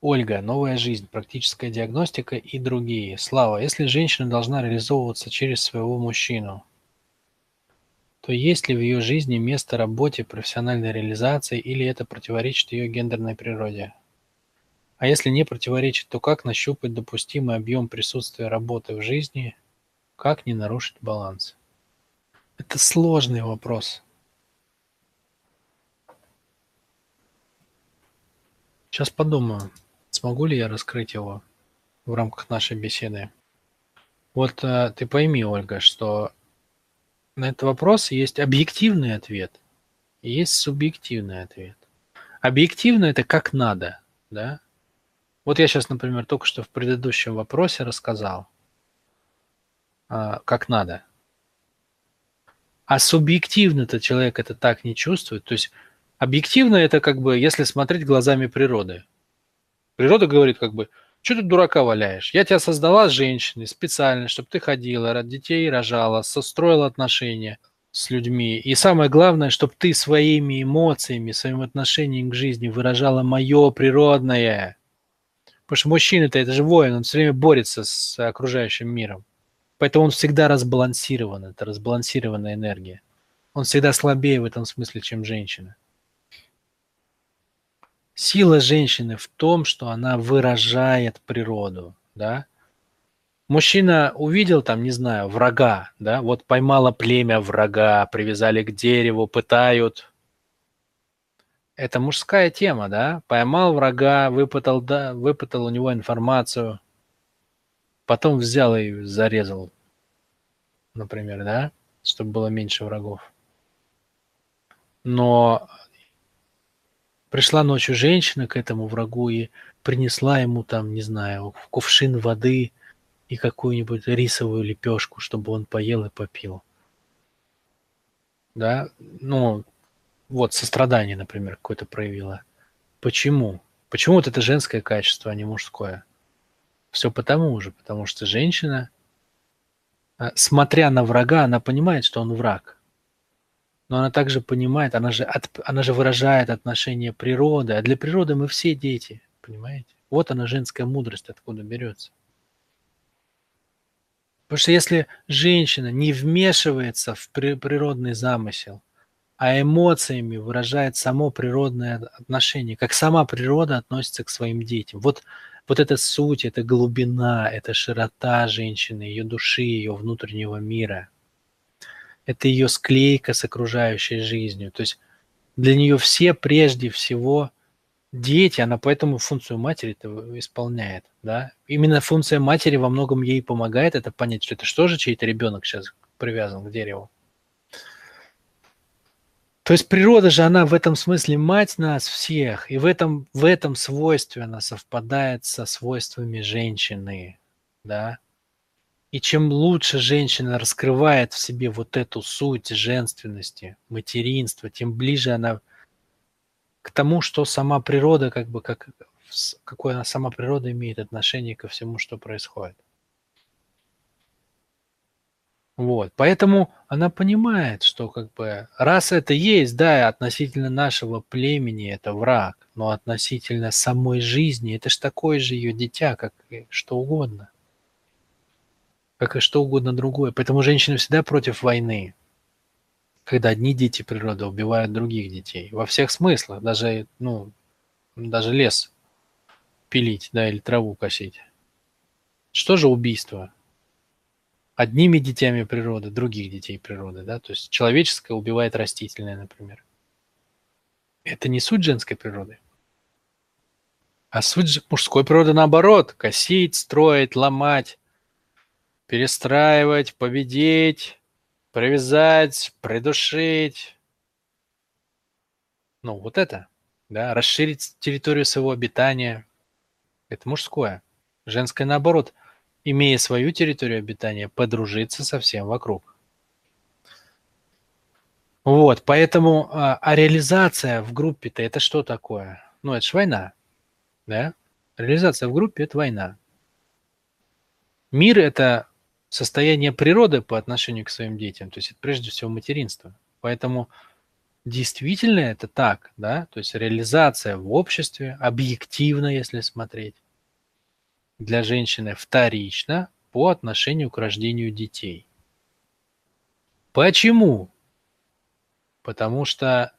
Ольга, новая жизнь, практическая диагностика и другие. Слава, если женщина должна реализовываться через своего мужчину, то есть ли в ее жизни место работе, профессиональной реализации или это противоречит ее гендерной природе? А если не противоречит, то как нащупать допустимый объем присутствия работы в жизни, как не нарушить баланс? Это сложный вопрос. Сейчас подумаю, смогу ли я раскрыть его в рамках нашей беседы. Вот э, ты пойми, Ольга, что на этот вопрос есть объективный ответ и есть субъективный ответ. Объективно это как надо, да? Вот я сейчас, например, только что в предыдущем вопросе рассказал, а, как надо. А субъективно-то человек это так не чувствует. То есть объективно это как бы, если смотреть глазами природы. Природа говорит как бы, что ты дурака валяешь? Я тебя создала женщиной специально, чтобы ты ходила, род детей рожала, состроила отношения с людьми. И самое главное, чтобы ты своими эмоциями, своим отношением к жизни выражала мое природное. Потому что мужчина-то это же воин, он все время борется с окружающим миром. Поэтому он всегда разбалансирован, это разбалансированная энергия. Он всегда слабее в этом смысле, чем женщина. Сила женщины в том, что она выражает природу, да. Мужчина увидел там, не знаю, врага, да, вот поймало племя врага, привязали к дереву, пытают. Это мужская тема, да. Поймал врага, выпытал, да, выпытал у него информацию, потом взял и зарезал, например, да, чтобы было меньше врагов. Но Пришла ночью женщина к этому врагу и принесла ему там, не знаю, кувшин воды и какую-нибудь рисовую лепешку, чтобы он поел и попил. Да, ну, вот сострадание, например, какое-то проявила. Почему? Почему вот это женское качество, а не мужское? Все потому же, потому что женщина, а, смотря на врага, она понимает, что он враг но она также понимает, она же, от, она же выражает отношение природы, а для природы мы все дети, понимаете? Вот она женская мудрость откуда берется. Потому что если женщина не вмешивается в при, природный замысел, а эмоциями выражает само природное отношение, как сама природа относится к своим детям. Вот, вот эта суть, эта глубина, эта широта женщины, ее души, ее внутреннего мира – это ее склейка с окружающей жизнью. То есть для нее все прежде всего дети, она поэтому функцию матери исполняет. Да? Именно функция матери во многом ей помогает это понять, что это что же чей-то ребенок сейчас привязан к дереву. То есть природа же, она в этом смысле мать нас всех, и в этом, в этом свойстве она совпадает со свойствами женщины, да. И чем лучше женщина раскрывает в себе вот эту суть женственности, материнства, тем ближе она к тому, что сама природа, как бы, как, какое она сама природа имеет отношение ко всему, что происходит. Вот, поэтому она понимает, что как бы раз это есть, да, относительно нашего племени это враг, но относительно самой жизни это ж такое же ее дитя, как что угодно как и что угодно другое. Поэтому женщины всегда против войны, когда одни дети природы убивают других детей. Во всех смыслах, даже, ну, даже лес пилить, да, или траву косить. Что же убийство? Одними детьми природы, других детей природы, да, то есть человеческое убивает растительное, например. Это не суть женской природы. А суть мужской природы наоборот. Косить, строить, ломать, перестраивать, победить, привязать, придушить. Ну, вот это, да, расширить территорию своего обитания. Это мужское. Женское, наоборот, имея свою территорию обитания, подружиться со всем вокруг. Вот, поэтому, а, а реализация в группе-то это что такое? Ну, это же война, да? Реализация в группе – это война. Мир – это состояние природы по отношению к своим детям, то есть это прежде всего материнство. Поэтому действительно это так, да, то есть реализация в обществе, объективно, если смотреть, для женщины вторично по отношению к рождению детей. Почему? Потому что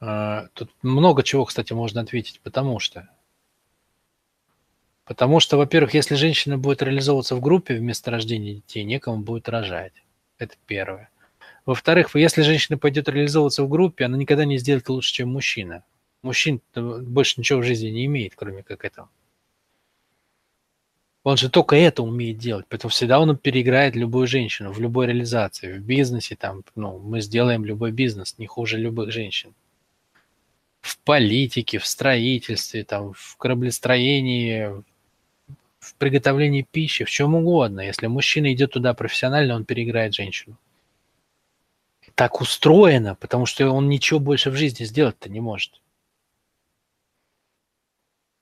э, тут много чего, кстати, можно ответить. Потому что Потому что, во-первых, если женщина будет реализовываться в группе вместо рождения детей, некому будет рожать. Это первое. Во-вторых, если женщина пойдет реализовываться в группе, она никогда не сделает лучше, чем мужчина. Мужчин больше ничего в жизни не имеет, кроме как этого. Он же только это умеет делать, поэтому всегда он переиграет любую женщину в любой реализации, в бизнесе там, ну, мы сделаем любой бизнес не хуже любых женщин. В политике, в строительстве, там, в кораблестроении, в приготовлении пищи, в чем угодно. Если мужчина идет туда профессионально, он переиграет женщину. Так устроено, потому что он ничего больше в жизни сделать-то не может.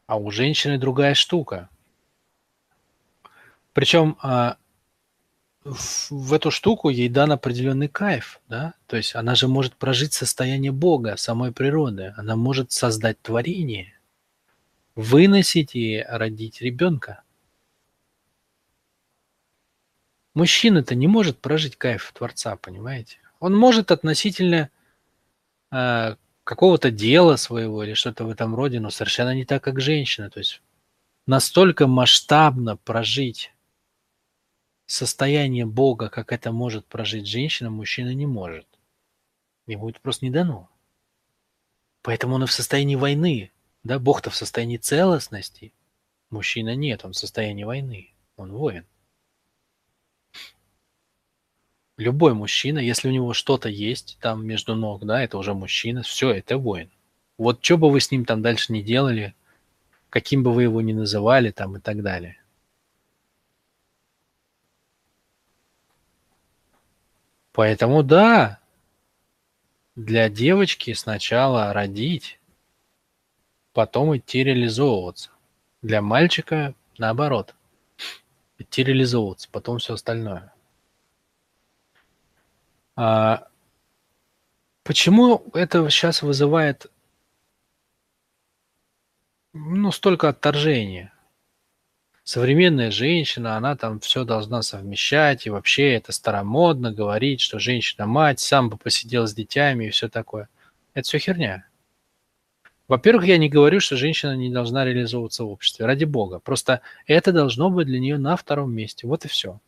А у женщины другая штука. Причем а, в, эту штуку ей дан определенный кайф, да? То есть она же может прожить состояние Бога, самой природы. Она может создать творение, выносить и родить ребенка. Мужчина-то не может прожить кайф Творца, понимаете? Он может относительно э, какого-то дела своего или что-то в этом роде, но совершенно не так, как женщина. То есть настолько масштабно прожить состояние Бога, как это может прожить женщина, мужчина не может. Ему это просто не дано. Поэтому он и в состоянии войны. Да, Бог-то в состоянии целостности. Мужчина нет, он в состоянии войны. Он воин. Любой мужчина, если у него что-то есть там между ног, да, это уже мужчина, все, это воин. Вот что бы вы с ним там дальше не делали, каким бы вы его ни называли там и так далее. Поэтому да, для девочки сначала родить, потом идти реализовываться. Для мальчика наоборот. Идти реализовываться, потом все остальное. А, почему это сейчас вызывает ну, столько отторжения? Современная женщина, она там все должна совмещать, и вообще это старомодно говорить, что женщина-мать, сам бы посидел с детьми и все такое. Это все херня. Во-первых, я не говорю, что женщина не должна реализовываться в обществе, ради бога. Просто это должно быть для нее на втором месте. Вот и все.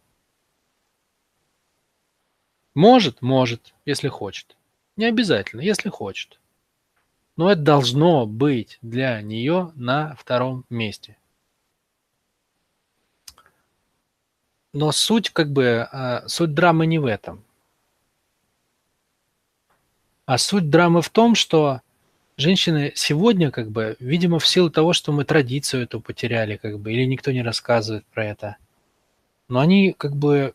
Может, может, если хочет. Не обязательно, если хочет. Но это должно быть для нее на втором месте. Но суть как бы, а, суть драмы не в этом. А суть драмы в том, что женщины сегодня, как бы, видимо, в силу того, что мы традицию эту потеряли, как бы, или никто не рассказывает про это, но они как бы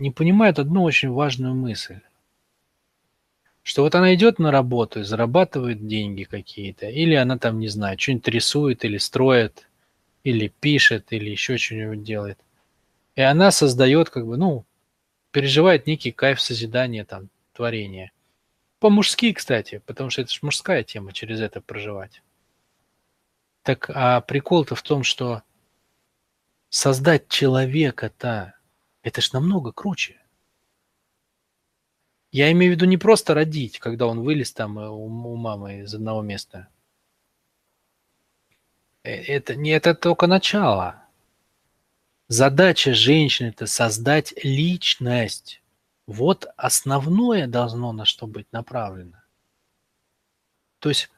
не понимают одну очень важную мысль. Что вот она идет на работу и зарабатывает деньги какие-то, или она там, не знаю, что-нибудь рисует или строит, или пишет, или еще что-нибудь делает. И она создает, как бы, ну, переживает некий кайф созидания, там, творения. По-мужски, кстати, потому что это же мужская тема, через это проживать. Так, а прикол-то в том, что создать человека-то это ж намного круче. Я имею в виду не просто родить, когда он вылез там э, у, мамы из одного места. Э, это не это только начало. Задача женщины – это создать личность. Вот основное должно на что быть направлено. То есть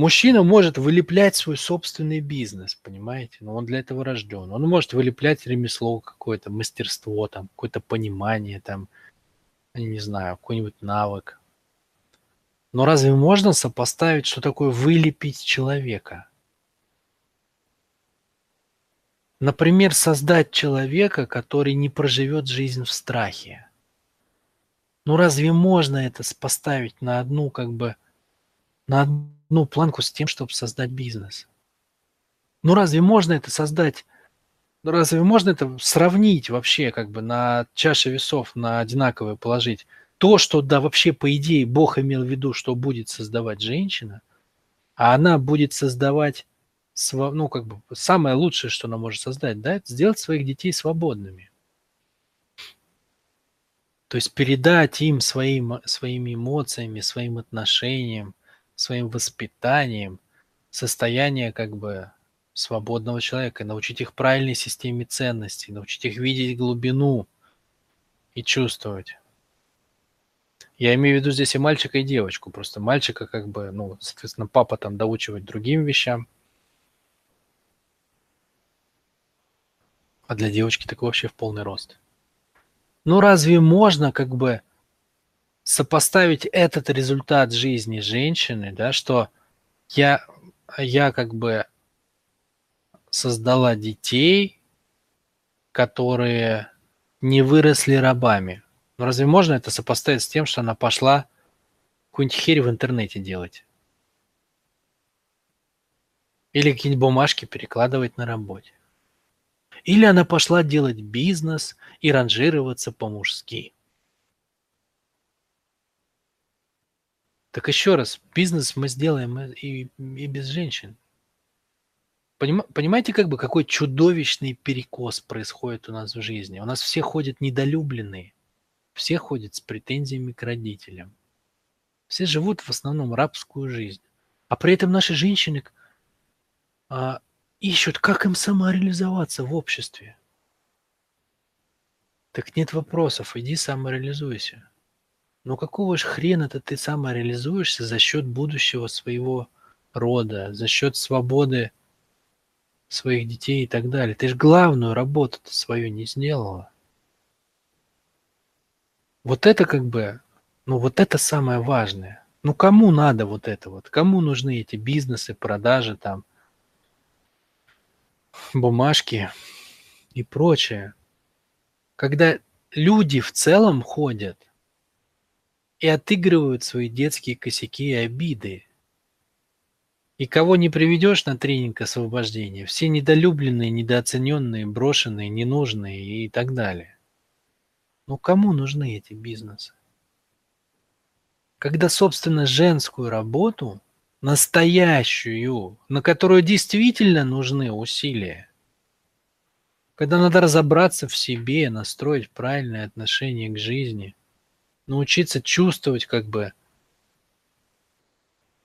Мужчина может вылеплять свой собственный бизнес, понимаете? Но он для этого рожден. Он может вылеплять ремесло какое-то, мастерство, там, какое-то понимание, там, не знаю, какой-нибудь навык. Но разве можно сопоставить, что такое вылепить человека? Например, создать человека, который не проживет жизнь в страхе. Ну разве можно это поставить на одну как бы на одну планку с тем, чтобы создать бизнес. Ну разве можно это создать? Ну разве можно это сравнить вообще как бы на чаше весов, на одинаковые положить? то, что, да, вообще, по идее, Бог имел в виду, что будет создавать женщина, а она будет создавать, ну, как бы, самое лучшее, что она может создать, да, это сделать своих детей свободными. То есть передать им своим, своими эмоциями, своим отношением, своим воспитанием состояние как бы свободного человека, научить их правильной системе ценностей, научить их видеть глубину и чувствовать. Я имею в виду здесь и мальчика, и девочку. Просто мальчика как бы, ну, соответственно, папа там доучивать другим вещам. А для девочки так вообще в полный рост. Ну разве можно как бы сопоставить этот результат жизни женщины, да, что я, я как бы создала детей, которые не выросли рабами. Но разве можно это сопоставить с тем, что она пошла какую-нибудь херь в интернете делать? Или какие-нибудь бумажки перекладывать на работе? Или она пошла делать бизнес и ранжироваться по-мужски? Так еще раз, бизнес мы сделаем и, и без женщин. Понимаете, как бы какой чудовищный перекос происходит у нас в жизни? У нас все ходят недолюбленные. Все ходят с претензиями к родителям. Все живут в основном рабскую жизнь. А при этом наши женщины а, ищут, как им самореализоваться в обществе. Так нет вопросов, иди самореализуйся. Но какого ж хрена-то ты самореализуешься за счет будущего своего рода, за счет свободы своих детей и так далее? Ты же главную работу-то свою не сделала. Вот это как бы, ну вот это самое важное. Ну кому надо вот это вот? Кому нужны эти бизнесы, продажи там, бумажки и прочее? Когда люди в целом ходят и отыгрывают свои детские косяки и обиды. И кого не приведешь на тренинг освобождения, все недолюбленные, недооцененные, брошенные, ненужные и так далее. Ну кому нужны эти бизнесы? Когда, собственно, женскую работу, настоящую, на которую действительно нужны усилия, когда надо разобраться в себе, настроить правильное отношение к жизни, научиться чувствовать как бы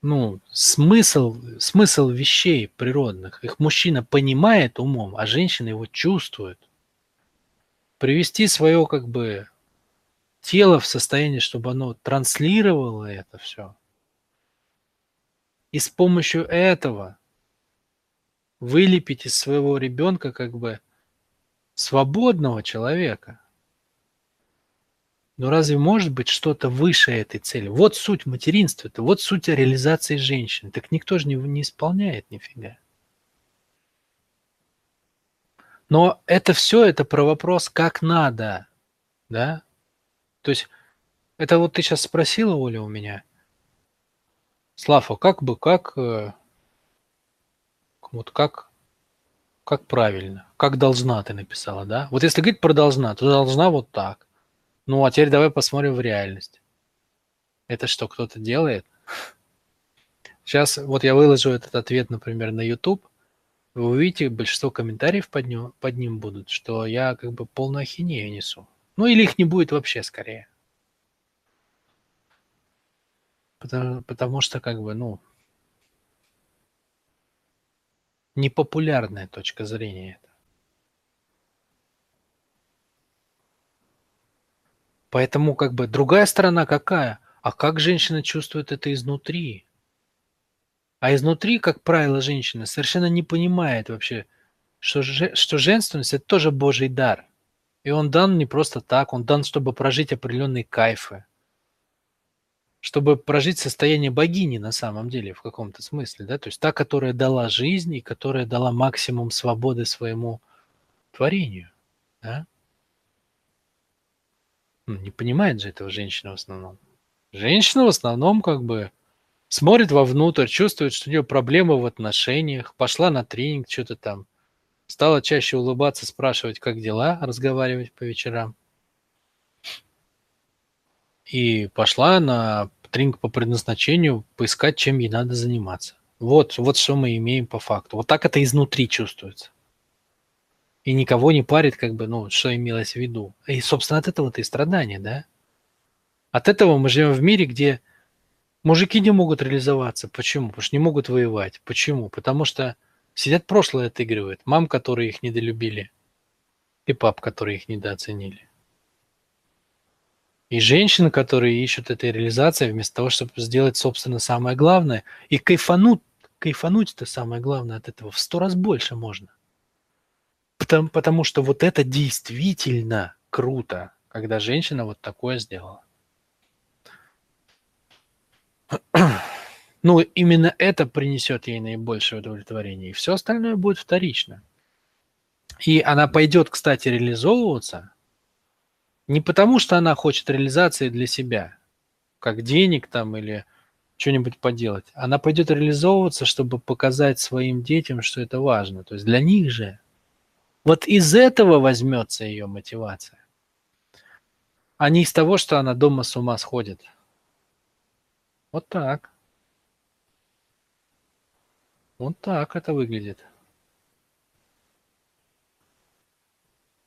ну, смысл, смысл вещей природных. Их мужчина понимает умом, а женщина его чувствует привести свое как бы тело в состояние, чтобы оно транслировало это все. И с помощью этого вылепить из своего ребенка как бы свободного человека. Но разве может быть что-то выше этой цели? Вот суть материнства, это вот суть реализации женщины. Так никто же не, не исполняет нифига. Но это все, это про вопрос, как надо, да? То есть, это вот ты сейчас спросила, Оля, у меня, Слава, как бы, как, э, вот как, как правильно, как должна ты написала, да? Вот если говорить про должна, то должна вот так. Ну, а теперь давай посмотрим в реальность. Это что, кто-то делает? Сейчас вот я выложу этот ответ, например, на YouTube – вы увидите, большинство комментариев под ним, под ним будут, что я как бы полную ахинею несу. Ну или их не будет вообще скорее. Потому, потому что как бы, ну, непопулярная точка зрения Поэтому как бы другая сторона какая? А как женщина чувствует это изнутри? А изнутри, как правило, женщина совершенно не понимает вообще, что, что женственность – это тоже Божий дар. И он дан не просто так, он дан, чтобы прожить определенные кайфы, чтобы прожить состояние богини на самом деле в каком-то смысле, да, то есть та, которая дала жизнь и которая дала максимум свободы своему творению, да. Не понимает же этого женщина в основном. Женщина в основном как бы Смотрит вовнутрь, чувствует, что у нее проблемы в отношениях, пошла на тренинг, что-то там. Стала чаще улыбаться, спрашивать, как дела, разговаривать по вечерам. и пошла на тренинг по предназначению поискать, чем ей надо заниматься. Вот, вот что мы имеем по факту. Вот так это изнутри чувствуется. И никого не парит, как бы, ну, что имелось в виду. И, собственно, от этого-то и страдания, да? От этого мы живем в мире, где мужики не могут реализоваться. Почему? Потому что не могут воевать. Почему? Потому что сидят прошлое отыгрывают. Мам, которые их недолюбили, и пап, которые их недооценили. И женщины, которые ищут этой реализации, вместо того, чтобы сделать, собственно, самое главное, и кайфануть, кайфануть это самое главное от этого в сто раз больше можно. Потому, потому что вот это действительно круто, когда женщина вот такое сделала. Ну, именно это принесет ей наибольшее удовлетворение, и все остальное будет вторично. И она пойдет, кстати, реализовываться не потому, что она хочет реализации для себя, как денег там или что-нибудь поделать. Она пойдет реализовываться, чтобы показать своим детям, что это важно. То есть для них же. Вот из этого возьмется ее мотивация. А не из того, что она дома с ума сходит. Вот так. Вот так это выглядит.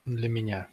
Для меня.